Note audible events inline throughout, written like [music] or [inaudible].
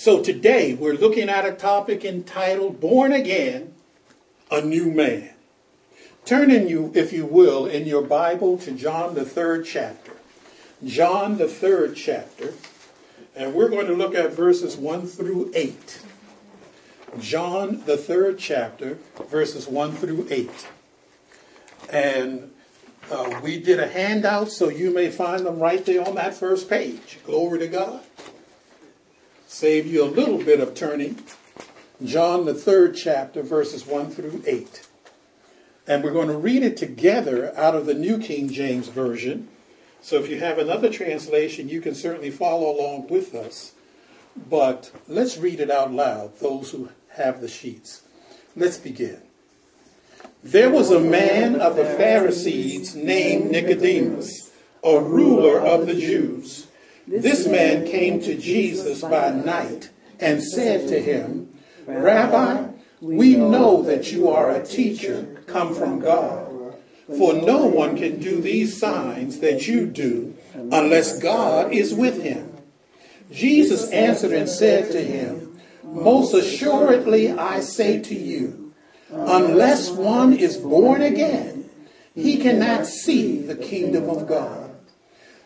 So today we're looking at a topic entitled Born Again, a New Man. Turn in you, if you will, in your Bible to John the third chapter. John the third chapter, and we're going to look at verses 1 through 8. John the third chapter, verses 1 through 8. And uh, we did a handout so you may find them right there on that first page. Glory to God. Save you a little bit of turning. John, the third chapter, verses 1 through 8. And we're going to read it together out of the New King James Version. So if you have another translation, you can certainly follow along with us. But let's read it out loud, those who have the sheets. Let's begin. There was a man of the Pharisees named Nicodemus, a ruler of the Jews. This man came to Jesus by night and said to him, Rabbi, we know that you are a teacher come from God. For no one can do these signs that you do unless God is with him. Jesus answered and said to him, Most assuredly I say to you, Unless one is born again, he cannot see the kingdom of God.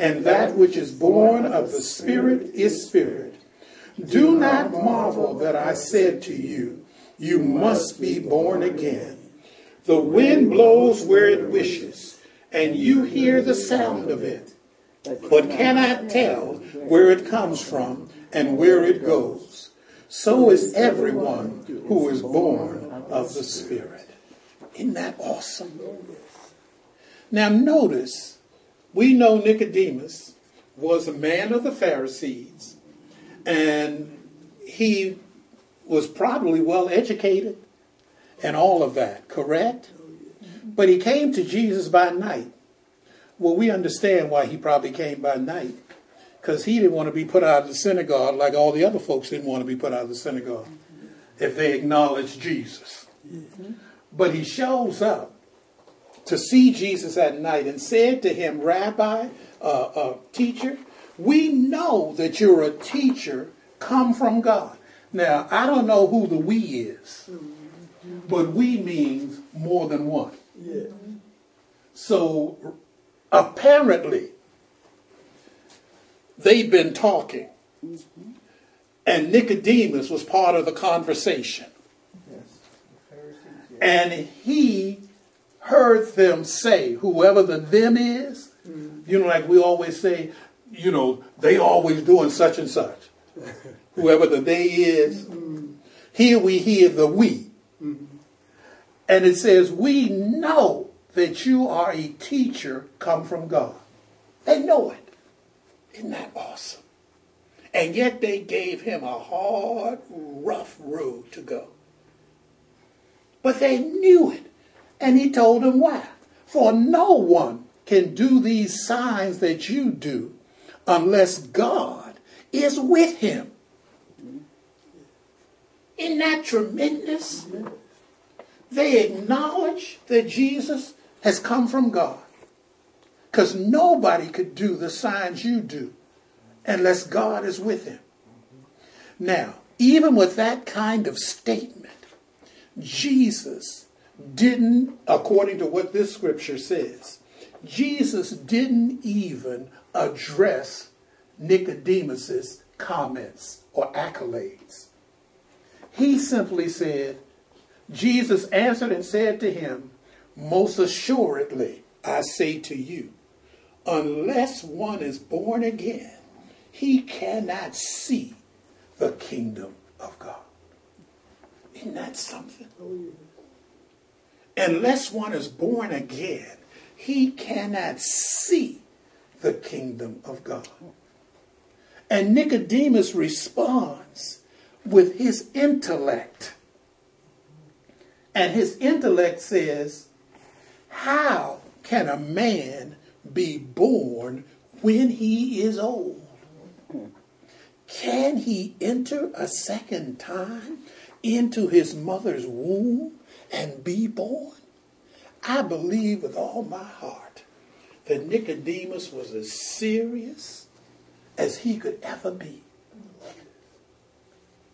and that which is born of the Spirit is spirit. Do not marvel that I said to you, You must be born again. The wind blows where it wishes, and you hear the sound of it, but cannot tell where it comes from and where it goes so is everyone who is born of the Spirit. Isn't that awesome? Now, notice, we know Nicodemus was a man of the Pharisees, and he was probably well educated and all of that, correct? But he came to Jesus by night. Well, we understand why he probably came by night because he didn't want to be put out of the synagogue like all the other folks didn't want to be put out of the synagogue if they acknowledged Jesus. Mm-hmm. But he shows up to see Jesus at night and said to him, Rabbi, uh, uh, teacher, we know that you're a teacher come from God. Now, I don't know who the we is, but we means more than one. So apparently, they'd been talking. Mm-hmm. And Nicodemus was part of the conversation. Yes. And he heard them say, whoever the them is, mm-hmm. you know, like we always say, you know, they always doing such and such. [laughs] whoever the they is, mm-hmm. here we hear the we. Mm-hmm. And it says, we know that you are a teacher come from God. They know it. Isn't that awesome? And yet they gave him a hard, rough road to go. But they knew it. And he told them why. For no one can do these signs that you do unless God is with him. Isn't that tremendous? They acknowledge that Jesus has come from God. Because nobody could do the signs you do unless God is with him. Now, even with that kind of statement, Jesus didn't, according to what this scripture says, Jesus didn't even address Nicodemus's comments or accolades. He simply said, Jesus answered and said to him, Most assuredly, I say to you, unless one is born again, he cannot see the kingdom of God. Isn't that something? Oh, Unless one is born again, he cannot see the kingdom of God. And Nicodemus responds with his intellect. And his intellect says, How can a man be born when he is old? Can he enter a second time into his mother's womb and be born? I believe with all my heart that Nicodemus was as serious as he could ever be.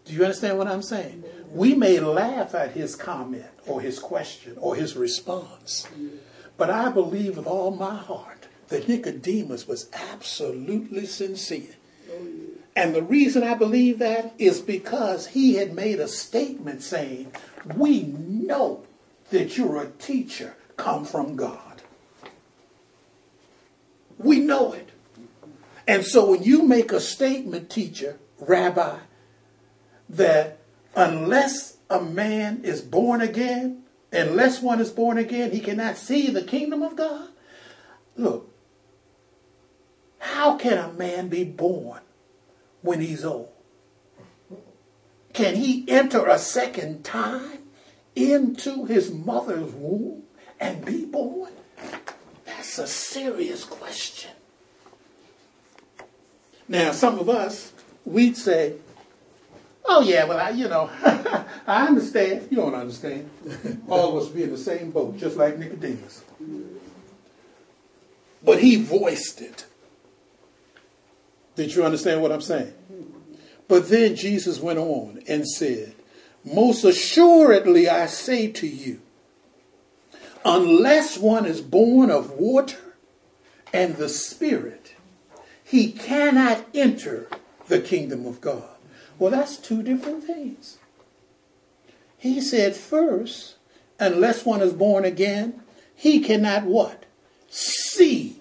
Do you understand what I'm saying? We may laugh at his comment or his question or his response, but I believe with all my heart that Nicodemus was absolutely sincere. And the reason I believe that is because he had made a statement saying, We know that you're a teacher come from God. We know it. And so when you make a statement, teacher, rabbi, that unless a man is born again, unless one is born again, he cannot see the kingdom of God. Look, how can a man be born when he's old? Can he enter a second time into his mother's womb and be born? That's a serious question. Now, some of us, we'd say, oh, yeah, well, I, you know, [laughs] I understand. You don't understand. All of us be in the same boat, just like Nicodemus. But he voiced it. Did you understand what I'm saying? But then Jesus went on and said, Most assuredly I say to you, unless one is born of water and the Spirit, he cannot enter the kingdom of God. Well, that's two different things. He said first, unless one is born again, he cannot what? See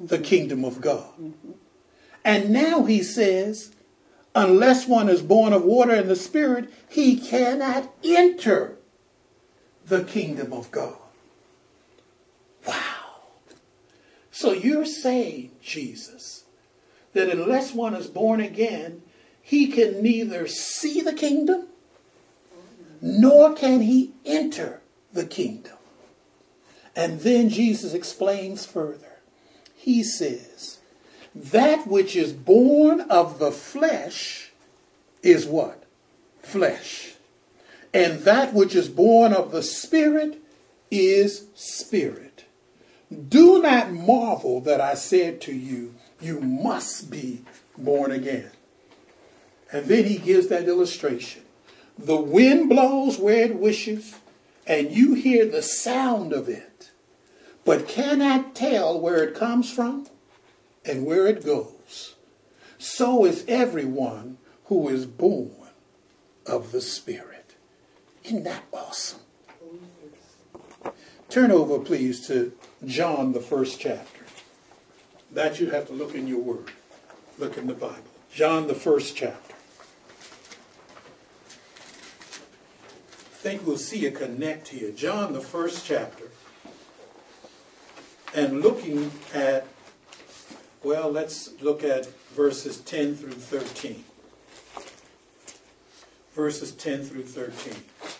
the kingdom of God. Mm-hmm. And now he says, unless one is born of water and the Spirit, he cannot enter the kingdom of God. Wow. So you're saying, Jesus, that unless one is born again, he can neither see the kingdom nor can he enter the kingdom. And then Jesus explains further. He says, that which is born of the flesh is what? Flesh. And that which is born of the spirit is spirit. Do not marvel that I said to you, you must be born again. And then he gives that illustration. The wind blows where it wishes, and you hear the sound of it, but cannot tell where it comes from and where it goes. So is everyone who is born of the Spirit. Isn't that awesome? Turn over, please, to John, the first chapter. That you have to look in your word. Look in the Bible. John, the first chapter. I think we'll see a connect here. John, the first chapter. And looking at well, let's look at verses 10 through 13. Verses 10 through 13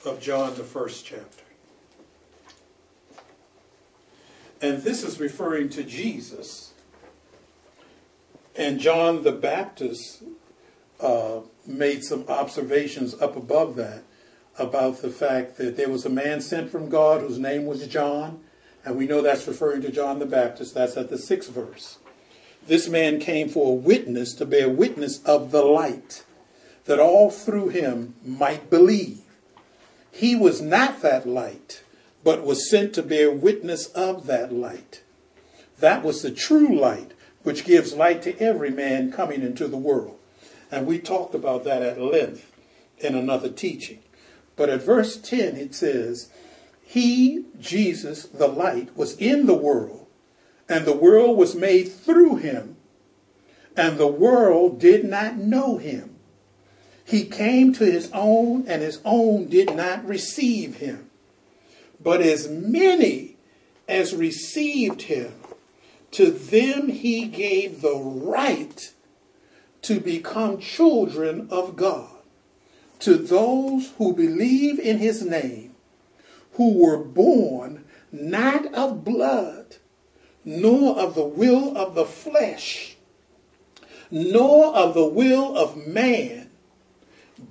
of John, the first chapter. And this is referring to Jesus. And John the Baptist uh, made some observations up above that about the fact that there was a man sent from God whose name was John. And we know that's referring to John the Baptist. That's at the sixth verse. This man came for a witness to bear witness of the light, that all through him might believe. He was not that light, but was sent to bear witness of that light. That was the true light, which gives light to every man coming into the world. And we talked about that at length in another teaching. But at verse 10, it says, He, Jesus, the light, was in the world and the world was made through him, and the world did not know him. He came to his own, and his own did not receive him. But as many as received him, to them he gave the right to become children of God, to those who believe in his name, who were born not of blood, nor of the will of the flesh, nor of the will of man,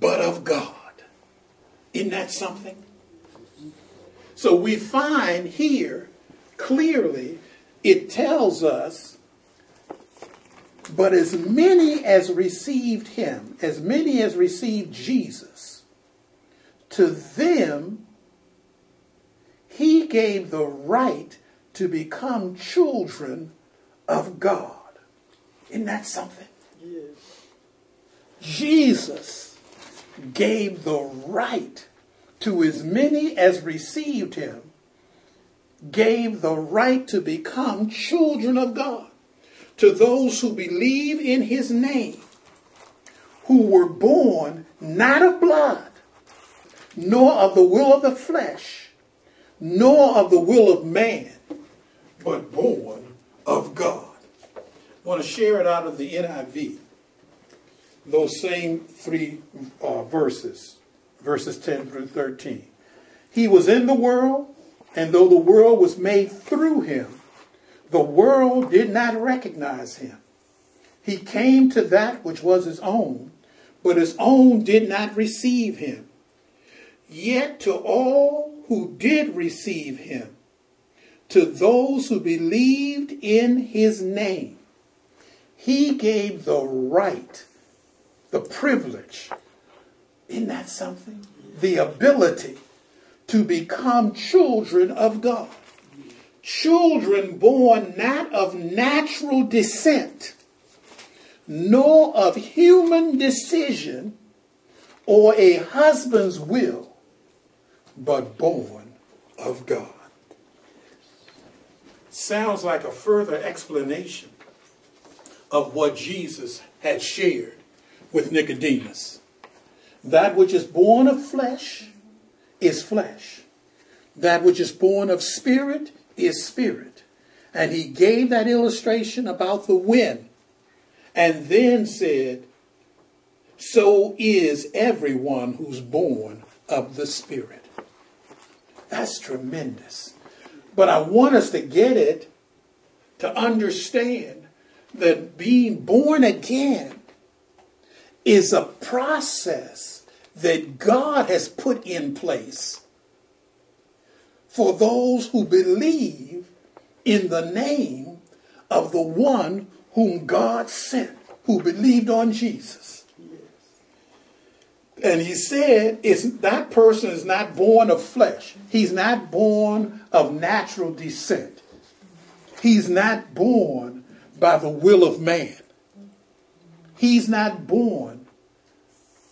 but of God. Isn't that something? So we find here clearly it tells us, but as many as received him, as many as received Jesus, to them he gave the right to become children of God. Isn't that something? Yes. Jesus gave the right to as many as received him, gave the right to become children of God. To those who believe in his name, who were born not of blood, nor of the will of the flesh, nor of the will of man, but born of God. I want to share it out of the NIV. Those same three uh, verses, verses 10 through 13. He was in the world, and though the world was made through him, the world did not recognize him. He came to that which was his own, but his own did not receive him. Yet to all who did receive him, to those who believed in his name, he gave the right, the privilege, isn't that something? The ability to become children of God. Children born not of natural descent, nor of human decision or a husband's will, but born of God sounds like a further explanation of what Jesus had shared with Nicodemus. That which is born of flesh is flesh. That which is born of spirit is spirit. And he gave that illustration about the wind and then said, So is everyone who's born of the Spirit. That's tremendous. But I want us to get it to understand that being born again is a process that God has put in place for those who believe in the name of the one whom God sent, who believed on Jesus. And he said, it's, that person is not born of flesh. He's not born of natural descent. He's not born by the will of man. He's not born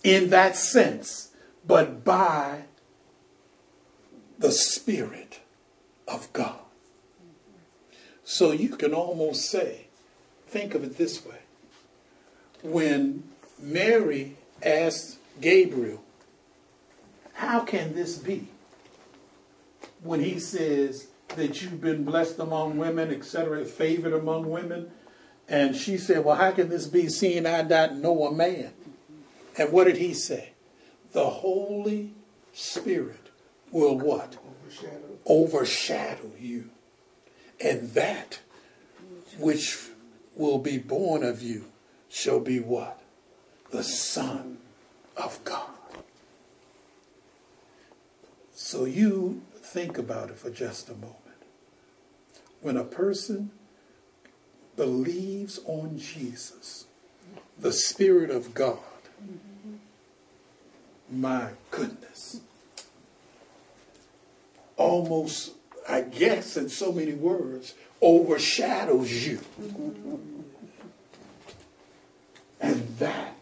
in that sense, but by the Spirit of God. So you can almost say, think of it this way. When Mary asked Gabriel, How can this be? When he says that you've been blessed among women, etc., favored among women. And she said, Well, how can this be seeing I do not know a man? And what did he say? The Holy Spirit will what? Overshadow, Overshadow you. And that which will be born of you shall be what? The Son of God. So you think about it for just a moment. When a person believes on Jesus, the Spirit of God, my goodness, almost, I guess, in so many words, overshadows you. And that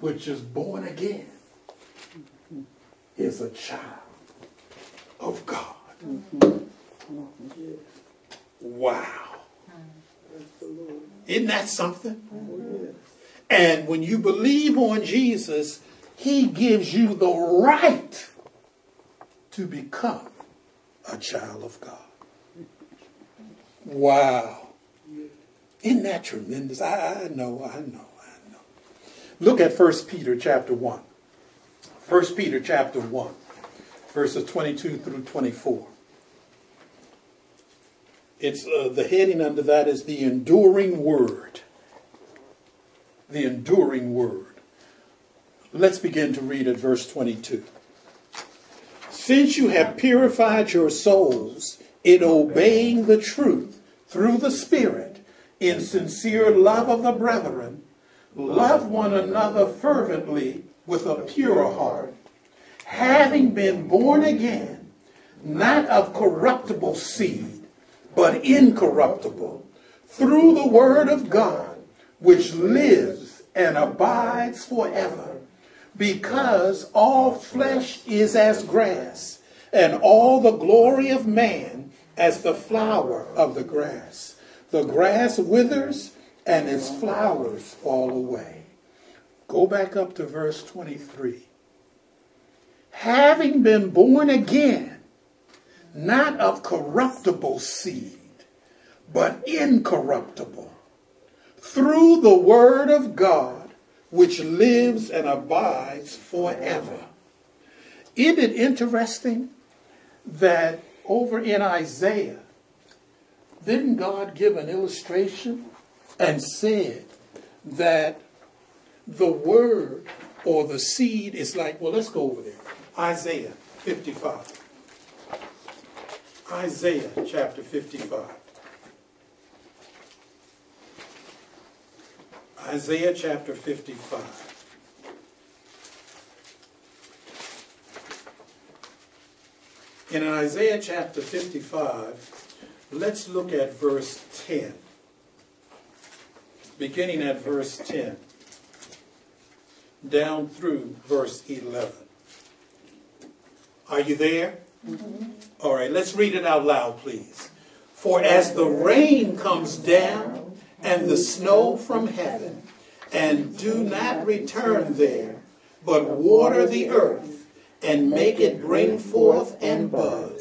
which is born again is a child of God. Wow. Isn't that something? And when you believe on Jesus, he gives you the right to become a child of God. Wow. Isn't that tremendous? I, I know, I know. Look at 1 Peter chapter 1. 1 Peter chapter 1, verses 22 through 24. It's uh, the heading under that is the enduring word. The enduring word. Let's begin to read at verse 22. Since you have purified your souls in obeying the truth through the Spirit, in sincere love of the brethren, love one another fervently with a pure heart, having been born again, not of corruptible seed, but incorruptible, through the word of God, which lives and abides forever. Because all flesh is as grass, and all the glory of man as the flower of the grass. The grass withers, and its flowers fall away. Go back up to verse 23. Having been born again, not of corruptible seed, but incorruptible, through the word of God, which lives and abides forever. Isn't it interesting that over in Isaiah, didn't God give an illustration and said that the word or the seed is like, well, let's go over there. Isaiah 55. Isaiah chapter 55. Isaiah chapter 55. In Isaiah chapter 55, let's look at verse 10. Beginning at verse 10 down through verse 11. Are you there? Mm-hmm. All right, let's read it out loud, please. For as the rain comes down and the snow from heaven, and do not return there, but water the earth and make it bring forth and bud,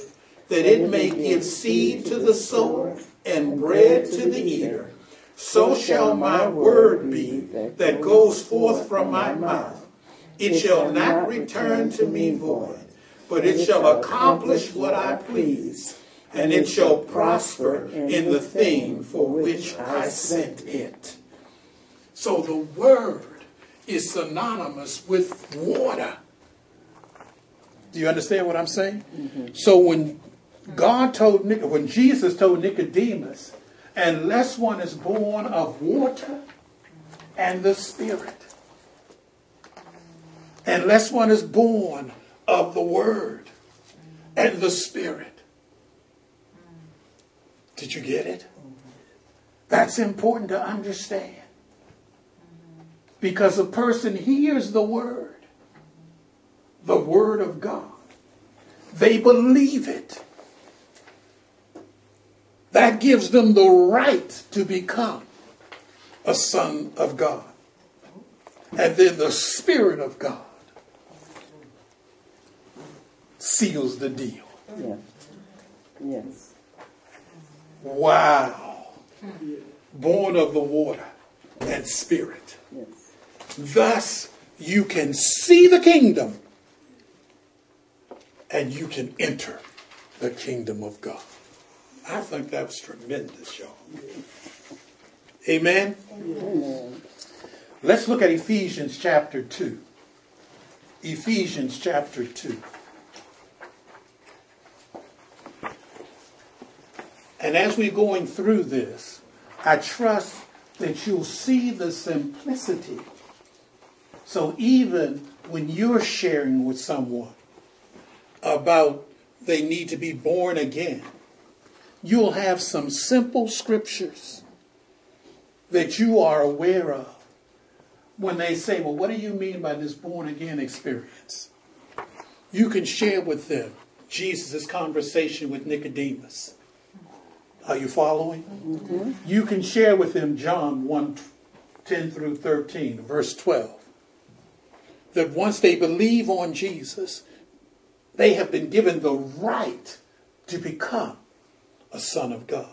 that it may give seed to the sower and bread to the eater so shall my word be that goes forth from my mouth. It shall not return to me void, but it shall accomplish what I please, and it shall prosper in the thing for which I sent it. So the word is synonymous with water. Do you understand what I'm saying? Mm-hmm. So when God told when Jesus told Nicodemus unless one is born of water and the Spirit. Unless one is born of the Word and the Spirit. Did you get it? That's important to understand. Because a person hears the Word, the Word of God, they believe it that gives them the right to become a son of God. And then the Spirit of God seals the deal. Yeah. Yes. Wow. Born of the water and spirit. Yes. Thus, you can see the kingdom and you can enter the kingdom of God. I think that was tremendous, y'all. Amen? Let's look at Ephesians chapter 2. Ephesians chapter 2. And as we're going through this, I trust that you'll see the simplicity. So even when you're sharing with someone about they need to be born again, you'll have some simple scriptures that you are aware of when they say, Well, what do you mean by this born again experience? You can share with them Jesus' conversation with Nicodemus. Are you following? Mm-hmm. You can share with them John 1 10 through 13, verse 12. That once they believe on Jesus, they have been given the right to become a son of God.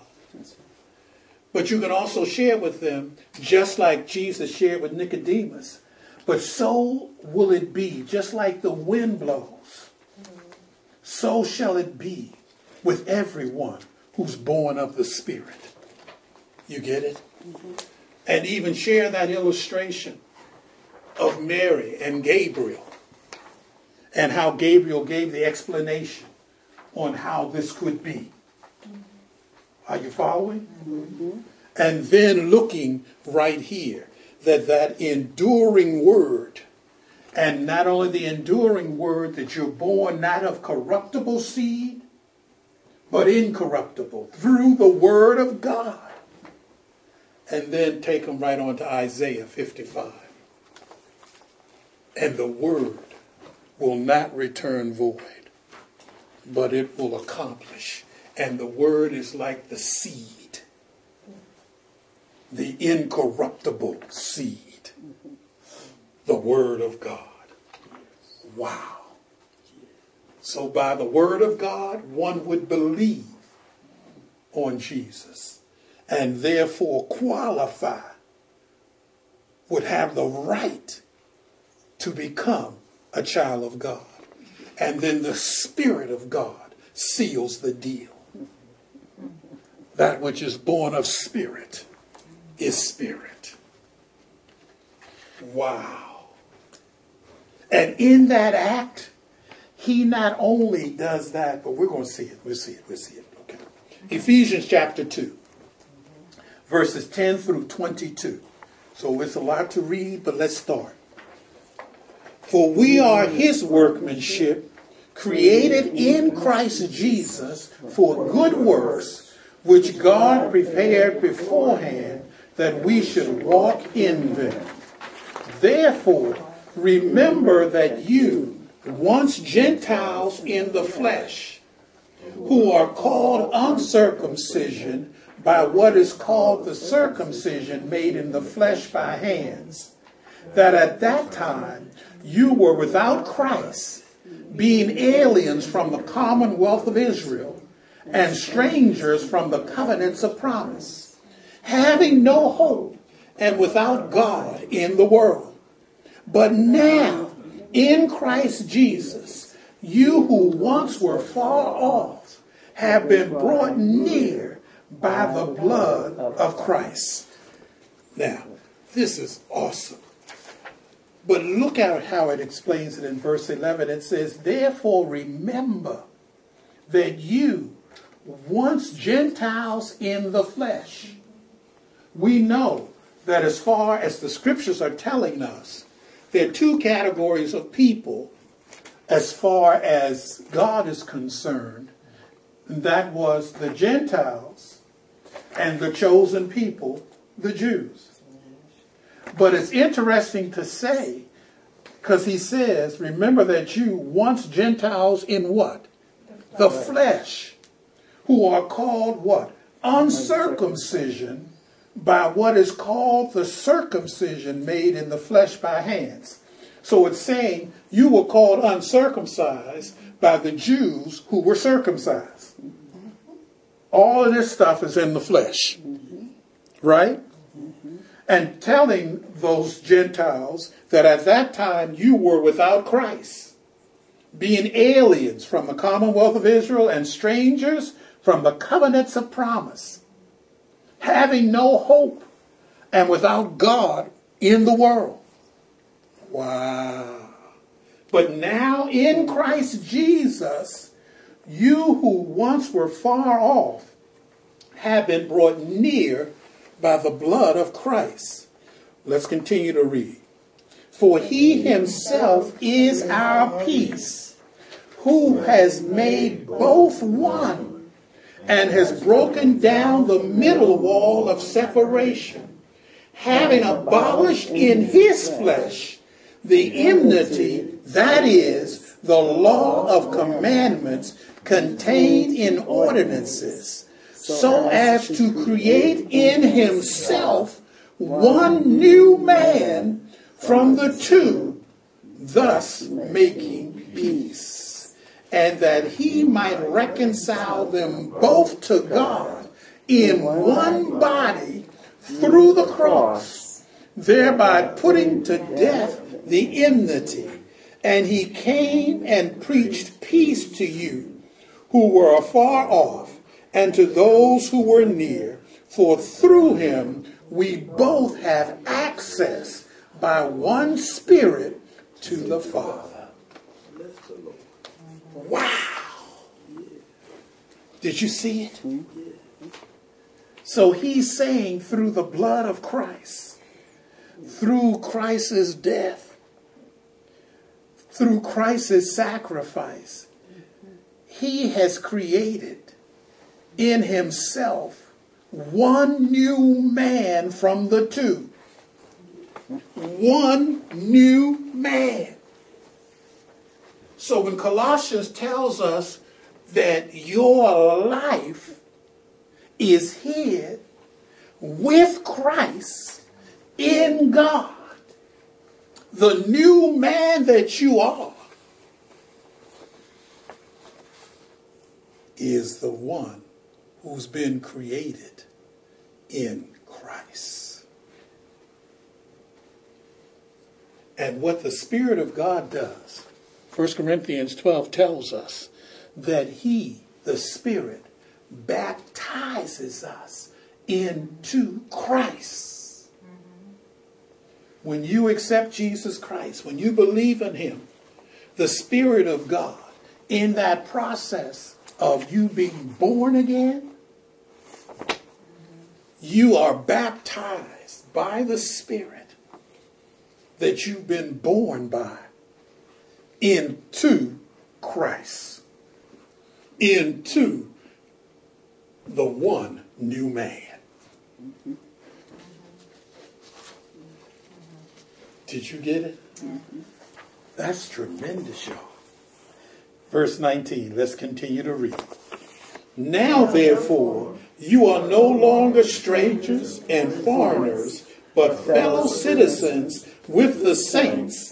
But you can also share with them, just like Jesus shared with Nicodemus, But so will it be, just like the wind blows, so shall it be with everyone who's born of the Spirit. You get it? And even share that illustration of Mary and Gabriel and how Gabriel gave the explanation on how this could be. Are you following? Mm-hmm. And then looking right here that that enduring word, and not only the enduring word that you're born not of corruptible seed, but incorruptible through the word of God. And then take them right on to Isaiah 55. And the word will not return void, but it will accomplish. And the word is like the seed, the incorruptible seed, the word of God. Wow. So by the word of God, one would believe on Jesus and therefore qualify, would have the right to become a child of God. And then the Spirit of God seals the deal. That which is born of spirit is spirit. Wow. And in that act, he not only does that, but we're going to see it. We'll see it. We'll see it. Okay. Ephesians chapter 2, verses 10 through 22. So it's a lot to read, but let's start. For we are his workmanship, created in Christ Jesus for good works, which God prepared beforehand that we should walk in them. Therefore, remember that you, once Gentiles in the flesh, who are called uncircumcision by what is called the circumcision made in the flesh by hands, that at that time you were without Christ, being aliens from the commonwealth of Israel and strangers from the covenants of promise, having no hope and without God in the world. But now, in Christ Jesus, you who once were far off have been brought near by the blood of Christ. Now, this is awesome. But look at how it explains it in verse 11. It says, Therefore remember that you, once Gentiles in the flesh, we know that as far as the scriptures are telling us, there are two categories of people as far as God is concerned. And that was the Gentiles and the chosen people, the Jews. But it's interesting to say, because he says, remember that you once Gentiles in what? The flesh, who are called what? Uncircumcision by what is called the circumcision made in the flesh by hands. So it's saying you were called uncircumcised by the Jews who were circumcised. All of this stuff is in the flesh. Right? and telling those Gentiles that at that time you were without Christ, being aliens from the commonwealth of Israel and strangers from the covenants of promise, having no hope and without God in the world. Wow. But now in Christ Jesus, you who once were far off have been brought near by the blood of Christ. Let's continue to read. For he himself is our peace, who has made both one and has broken down the middle wall of separation, having abolished in his flesh the enmity, that is, the law of commandments contained in ordinances so as to create in himself one new man from the two, thus making peace, and that he might reconcile them both to God in one body through the cross, thereby putting to death the enmity. And he came and preached peace to you who were afar off and to those who were near. For through him we both have access by one Spirit to the Father. Wow. Did you see it? So he's saying through the blood of Christ, through Christ's death, through Christ's sacrifice, he has created in himself one new man from the two. One new man. So when Colossians tells us that your life is hid with Christ in God, the new man that you are is the one who's been created in Christ. And what the Spirit of God does, 1 Corinthians 12 tells us that He, the Spirit, baptizes us into Christ. Mm-hmm. When you accept Jesus Christ, when you believe in Him, the Spirit of God, in that process of you being born again, mm-hmm. you are baptized by the Spirit that you've been born by into Christ, into the one new man. Did you get it? That's tremendous, y'all. Verse 19, let's continue to read. Now, therefore, you are no longer strangers and foreigners, but fellow citizens with the saints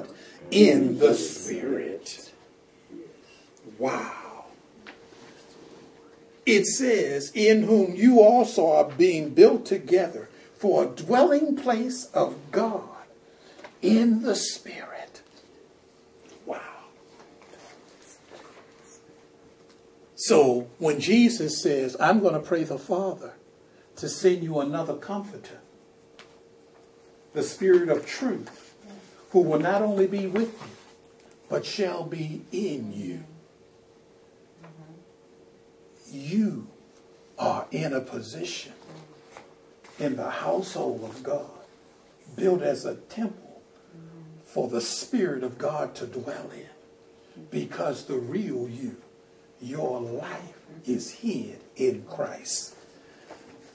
in the Spirit. Wow. It says, in whom you also are being built together for a dwelling place of God in the Spirit. Wow. So when Jesus says, I'm going to pray the Father to send you another comforter, the Spirit of truth, who will not only be with you, but shall be in you. You are in a position in the household of God, built as a temple for the Spirit of God to dwell in. Because the real you, your life, is hid in Christ.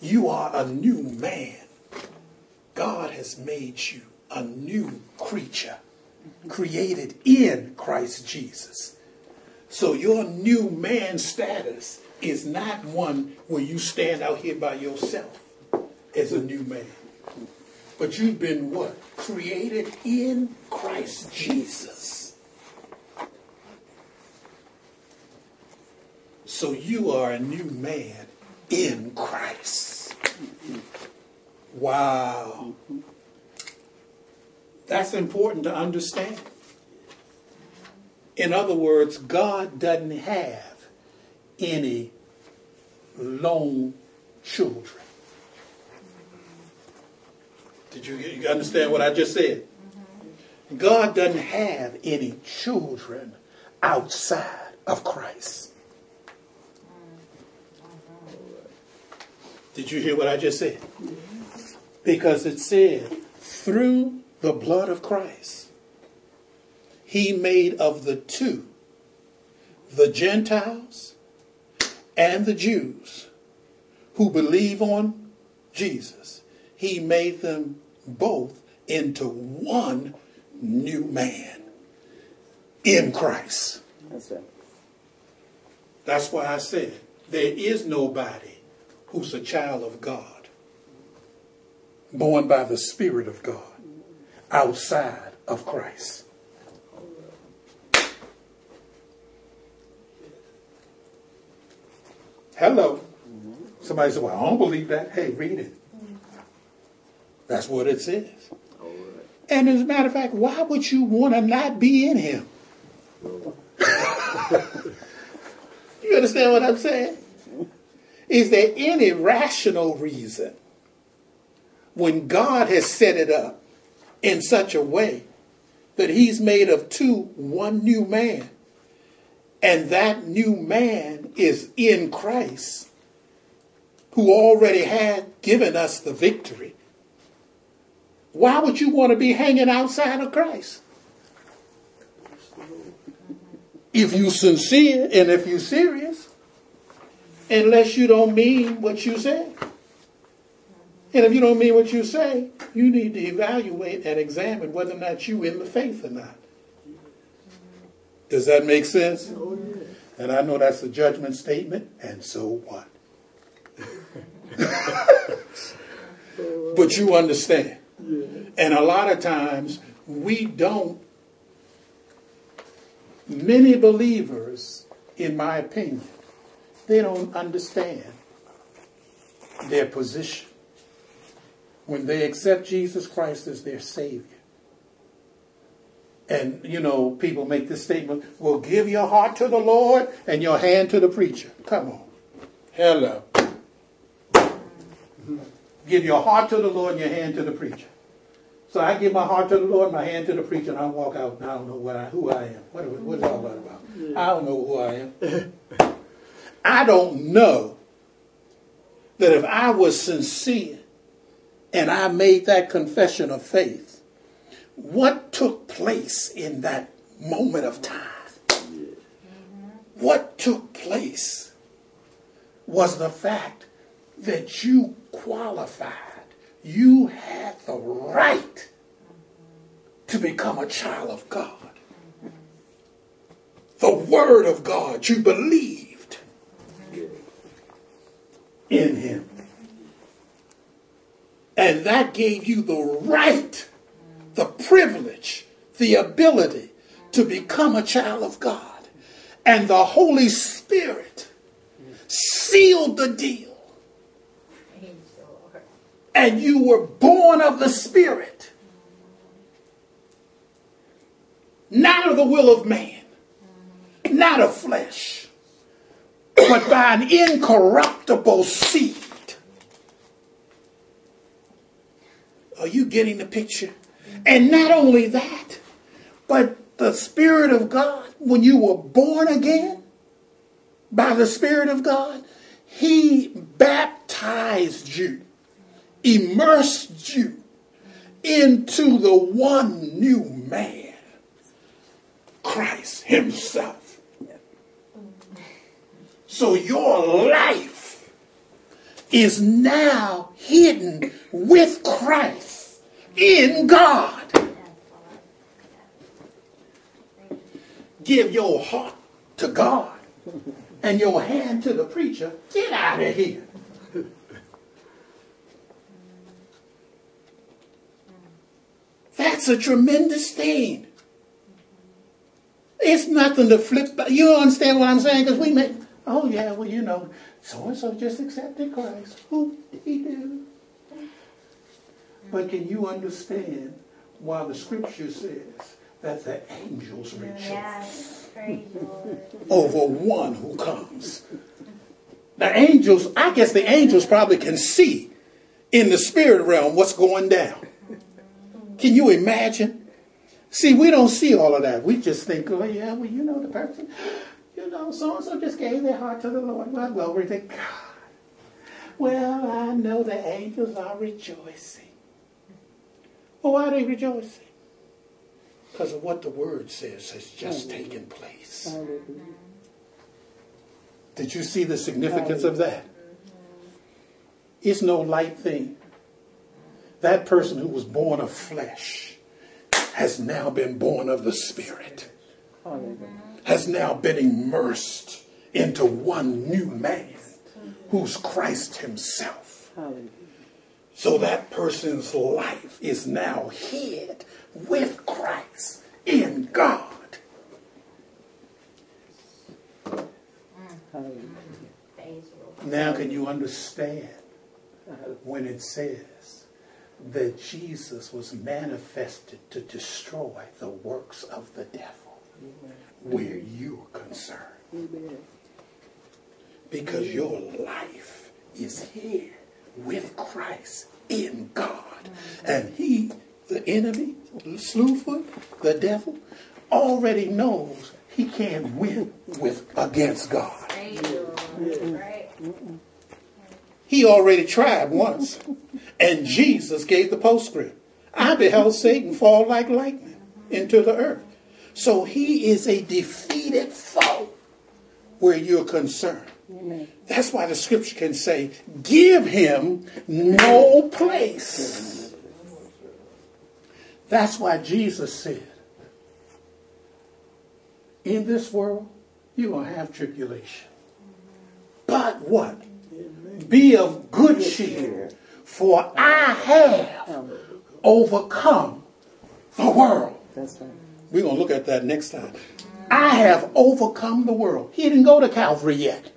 You are a new man. God has made you a new creature, created in Christ Jesus. So your new man status is not one where you stand out here by yourself as a new man. But you've been what? Created in Christ Jesus. So you are a new man in Christ. Wow. That's important to understand. In other words, God doesn't have any lone children. Did you, you understand what I just said? God doesn't have any children outside of Christ. Did you hear what I just said? Because it said, through the blood of Christ, he made of the two, the Gentiles and the Jews who believe on Jesus, he made them both into one new man in Christ. That's right. That's why I said there is nobody who's a child of God, born by the Spirit of God, outside of Christ. Hello. Somebody said, Well, I don't believe that. Hey, read it. That's what it says. And as a matter of fact, why would you want to not be in him? [laughs] you understand what I'm saying? Is there any rational reason when God has set it up in such a way that he's made of two one new man and that new man is in Christ who already had given us the victory why would you want to be hanging outside of Christ? If you sincere and if you serious, unless you don't mean what you say. And if you don't mean what you say, you need to evaluate and examine whether or not you in the faith or not. Does that make sense? Oh, and I know that's a judgment statement, and so what? [laughs] but you understand. And a lot of times we don't, many believers, in my opinion, they don't understand their position when they accept Jesus Christ as their Savior. And, you know, people make this statement, well, give your heart to the Lord and your hand to the preacher. Come on. Hello. Give your heart to the Lord and your hand to the preacher. So I give my heart to the Lord, my hand to the preacher, and I walk out, and I don't know what I, who I am. What, what's all that about? I don't know who I am. [laughs] I don't know that if I was sincere and I made that confession of faith, what took place in that moment of time? What took place was the fact that you qualified you had the right to become a child of God. The Word of God, you believed in Him. And that gave you the right, the privilege, the ability to become a child of God. And the Holy Spirit sealed the deal and you were born of the Spirit, not of the will of man, not of flesh, but by an incorruptible seed. Are you getting the picture? And not only that, but the Spirit of God, when you were born again by the Spirit of God, He baptized you immersed you into the one new man, Christ Himself. So your life is now hidden with Christ in God. Give your heart to God and your hand to the preacher. Get out of here. That's a tremendous thing. It's nothing to flip. By. You understand what I'm saying? Because we make, oh yeah, well you know, so and so just accepted Christ. Who did he do? But can you understand why the Scripture says that the angels rejoice over one who comes? The angels, I guess the angels probably can see in the spirit realm what's going down. Can you imagine? See, we don't see all of that. We just think, oh, yeah, well, you know the person. You know, so and so just gave their heart to the Lord. Well, glory to God. Well, I know the angels are rejoicing. Well, why are they rejoicing? Because of what the word says has just taken place. Did you see the significance of that? It's no light thing that person who was born of flesh has now been born of the Spirit, Hallelujah. Has now been immersed into one new man who's Christ Himself. So that person's life is now hid with Christ in God. Now, can you understand when it says that Jesus was manifested to destroy the works of the devil where you're concerned? Amen. Because your life is here with Christ in God. And he, the enemy, Slewfoot, the devil, already knows he can't win with against God. Mm-hmm. He already tried once. And Jesus gave the postscript. I beheld Satan fall like lightning into the earth. So he is a defeated foe where you're concerned. Amen. That's why the scripture can say, give him no place. That's why Jesus said, in this world, you're going to have tribulation. But what? Be of good cheer, for I have overcome the world. That's right. We're going to look at that next time. I have overcome the world. He didn't go to Calvary yet.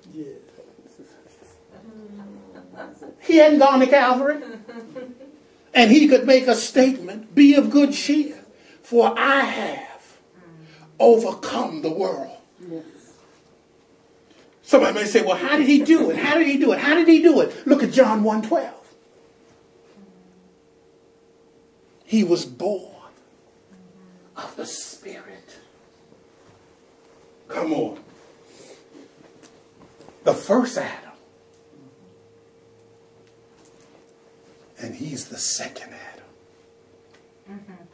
He hadn't gone to Calvary. And he could make a statement be of good cheer, for I have overcome the world. Yes. Somebody may say, well, how did he do it? How did he do it? How did he do it? Look at John 1.12. He was born of the Spirit. Come on. The first Adam. And he's the second Adam. Mm-hmm.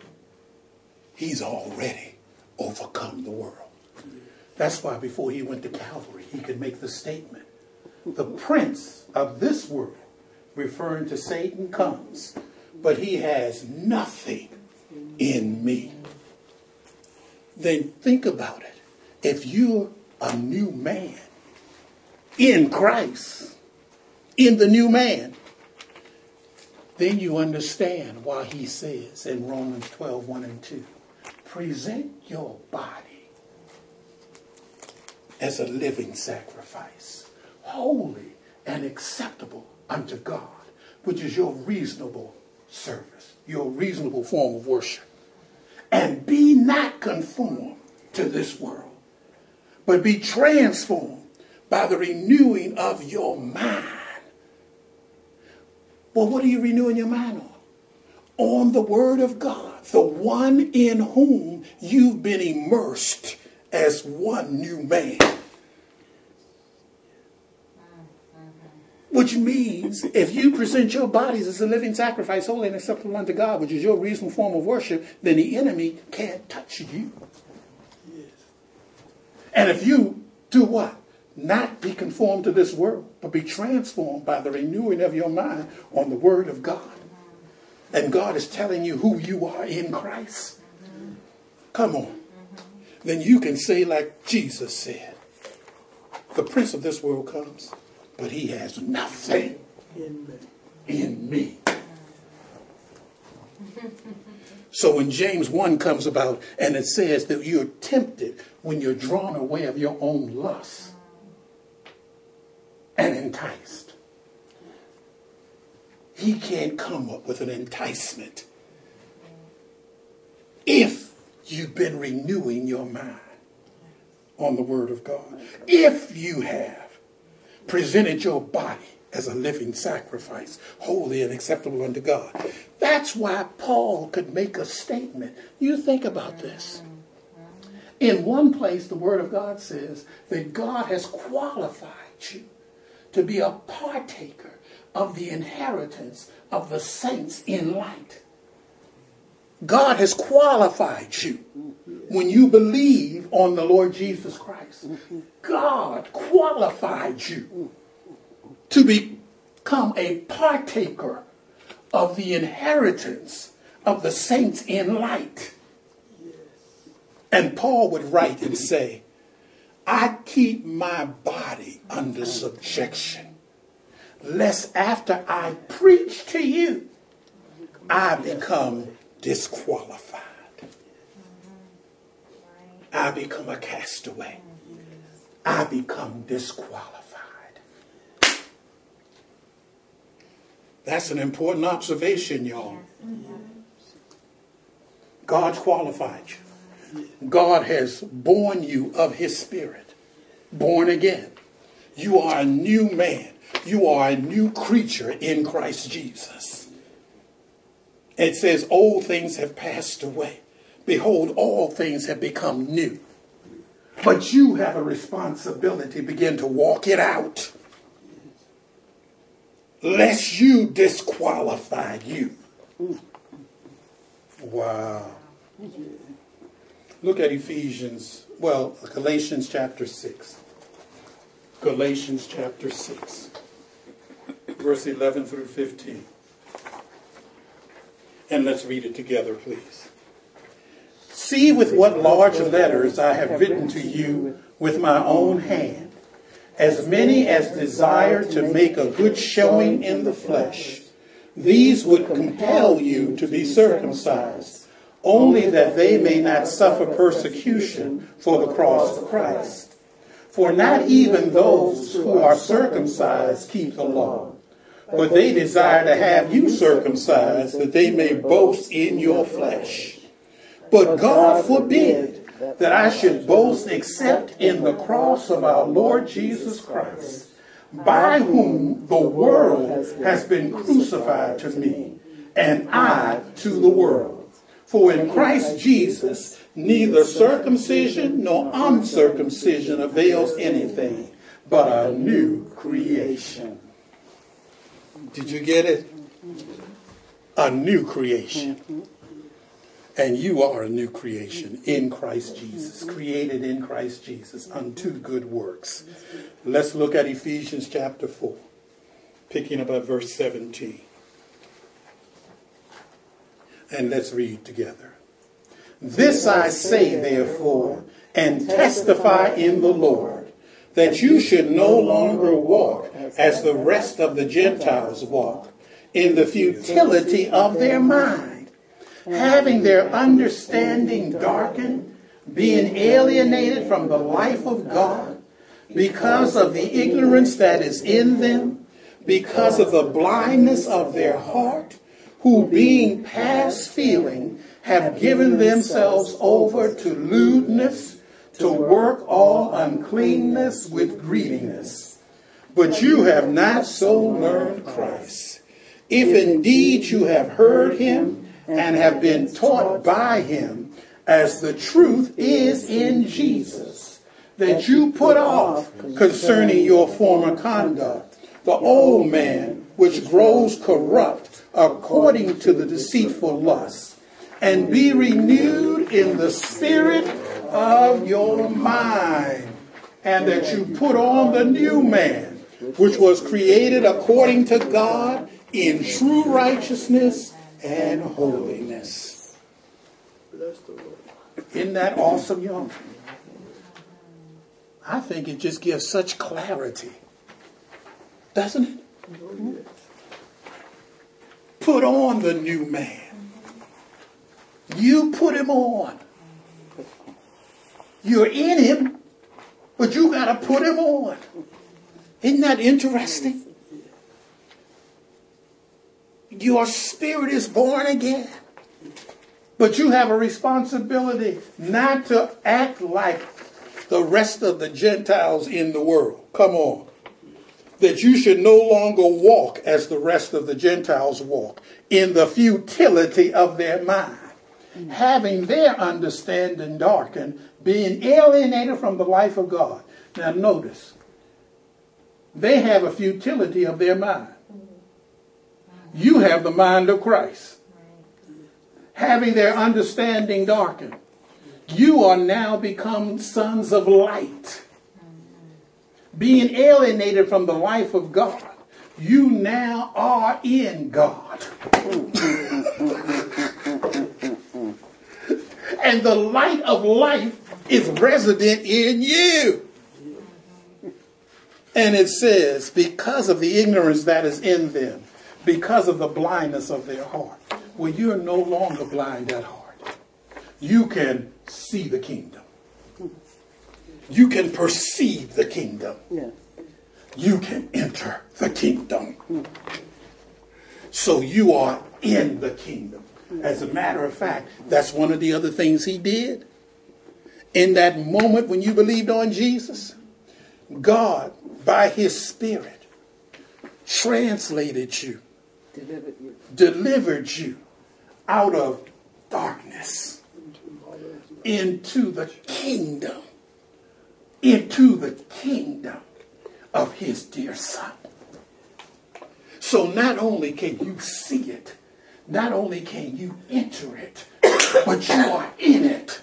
He's already overcome the world. That's why before he went to Calvary, he could make the statement The prince of this world, referring to Satan, comes, but he has nothing in me. Then think about it. If you're a new man in Christ, in the new man, then you understand why he says in Romans 12, 1 and 2, present your body as a living sacrifice, holy and acceptable unto God, which is your reasonable service, your reasonable form of worship. And be not conformed to this world, but be transformed by the renewing of your mind. Well, what are you renewing your mind on? On the Word of God, the one in whom you've been immersed as one new man. Which means if you present your bodies as a living sacrifice, holy and acceptable unto God, which is your reasonable form of worship, then the enemy can't touch you. Yes. And if you do what? Not be conformed to this world, but be transformed by the renewing of your mind on the Word of God. And God is telling you who you are in Christ. Come on. Then you can say, like Jesus said, the prince of this world comes, but he has nothing in me. So when James 1 comes about and it says that you're tempted when you're drawn away of your own lust and enticed, he can't come up with an enticement if you've been renewing your mind on the Word of God. If you have presented your body as a living sacrifice, holy and acceptable unto God. That's why Paul could make a statement. You think about this. In one place, the Word of God says that God has qualified you to be a partaker of the inheritance of the saints in light. God has qualified you when you believe on the Lord Jesus Christ. God qualified you to become a partaker of the inheritance of the saints in light. And Paul would write and say, I keep my body under subjection, lest after I preach to you, I become disqualified. I become a castaway. I become disqualified. That's an important observation, y'all. God's qualified you. God has born you of his spirit, born again. You are a new man. You are a new creature in Christ Jesus. It says, Old things have passed away. Behold, all things have become new. But you have a responsibility begin to walk it out. Lest you disqualify you. Wow. Look at Ephesians, well, Galatians chapter 6. Galatians chapter 6, verse 11 through 15. And let's read it together, please. See with what large letters I have written to you with my own hand. As many as desire to make a good showing in the flesh, these would compel you to be circumcised, only that they may not suffer persecution for the cross of Christ. For not even those who are circumcised keep the law, but they desire to have you circumcised that they may boast in your flesh. But God forbid that I should boast except in the cross of our Lord Jesus Christ, by whom the world has been crucified to me, and I to the world. For in Christ Jesus, neither circumcision nor uncircumcision avails anything, but a new creation. Did you get it? A new creation. And you are a new creation in Christ Jesus, created in Christ Jesus unto good works. Let's look at Ephesians chapter 4, picking up at verse 17. And let's read together. This I say, therefore, and testify in the Lord, that you should no longer walk as the rest of the Gentiles walk, in the futility of their mind, having their understanding darkened, being alienated from the life of God, because of the ignorance that is in them, because of the blindness of their heart, who being past feeling have given themselves over to lewdness, to work all uncleanness with greediness. But you have not so learned Christ. If indeed you have heard him and have been taught by him, as the truth is in Jesus, that you put off concerning your former conduct the old man which grows corrupt according to the deceitful lust, and be renewed in the spirit of your mind, and that you put on the new man, which was created according to God in true righteousness and holiness. Isn't that awesome, y'all? I think it just gives such clarity, doesn't it? Put on the new man. You put him on. You're in him, but you got to put him on. Isn't that interesting? Your spirit is born again. But you have a responsibility not to act like the rest of the Gentiles in the world. Come on. That you should no longer walk as the rest of the Gentiles walk in the futility of their mind, having their understanding darkened, being alienated from the life of God. Now, notice, they have a futility of their mind. You have the mind of Christ. Having their understanding darkened. You are now become sons of light. Being alienated from the life of God. You now are in God. [laughs] and the light of life is resident in you. And it says, because of the ignorance that is in them, because of the blindness of their heart. Well, you're no longer blind at heart. You can see the kingdom. You can perceive the kingdom. You can enter the kingdom. So you are in the kingdom. As a matter of fact, that's one of the other things he did. In that moment when you believed on Jesus, God, by his Spirit, translated you, Delivered you. delivered you out of darkness into the kingdom, into the kingdom of his dear son. So not only can you see it, not only can you enter it, but you are in it.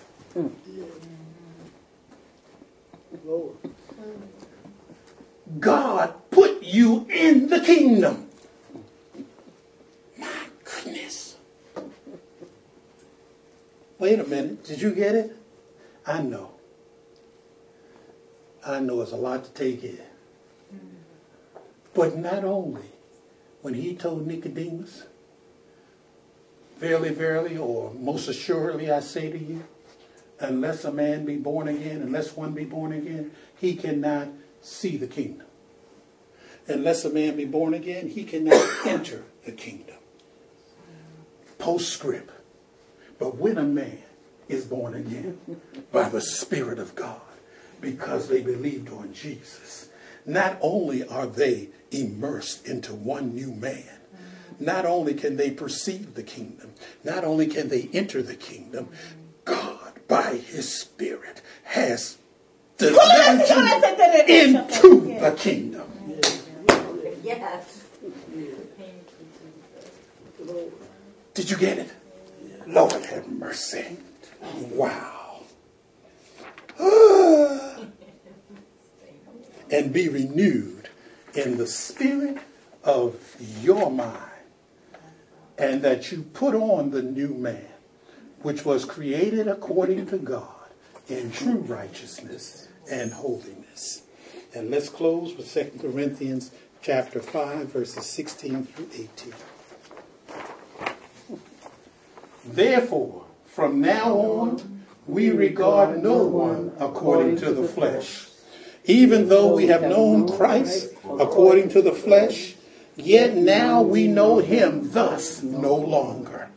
God put you in the kingdom. My goodness. Wait a minute. Did you get it? I know. I know it's a lot to take in. But not only when he told Nicodemus, Verily, verily, or most assuredly I say to you, unless a man be born again, unless one be born again, he cannot see the kingdom. Unless a man be born again, he cannot [coughs] enter the kingdom. Postscript. But when a man is born again by the Spirit of God, because they believed on Jesus, not only are they immersed into one new man, not only can they perceive the kingdom, not only can they enter the kingdom, God, by his Spirit, has delivered you into the kingdom. Yes. Did you get it? Lord have mercy. Wow. [sighs] and be renewed in the spirit of your mind. And that you put on the new man, which was created according to God in true righteousness and holiness. And let's close with 2 Corinthians chapter 5, verses 16 through 18. Therefore, from now on, we regard no one according to the flesh. Even though we have known Christ according to the flesh, yet now we know him thus no longer.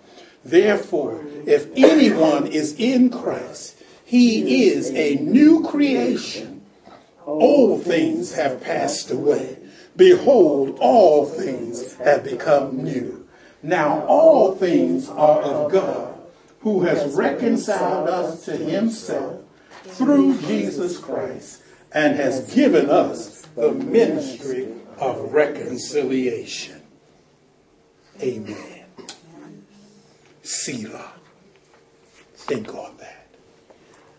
Therefore, if anyone is in Christ, he is a new creation. Old things have passed away. Behold, all things have become new. Now all things are of God, who has reconciled us to himself through Jesus Christ and has given us the ministry of reconciliation. Amen. Selah. Thank God.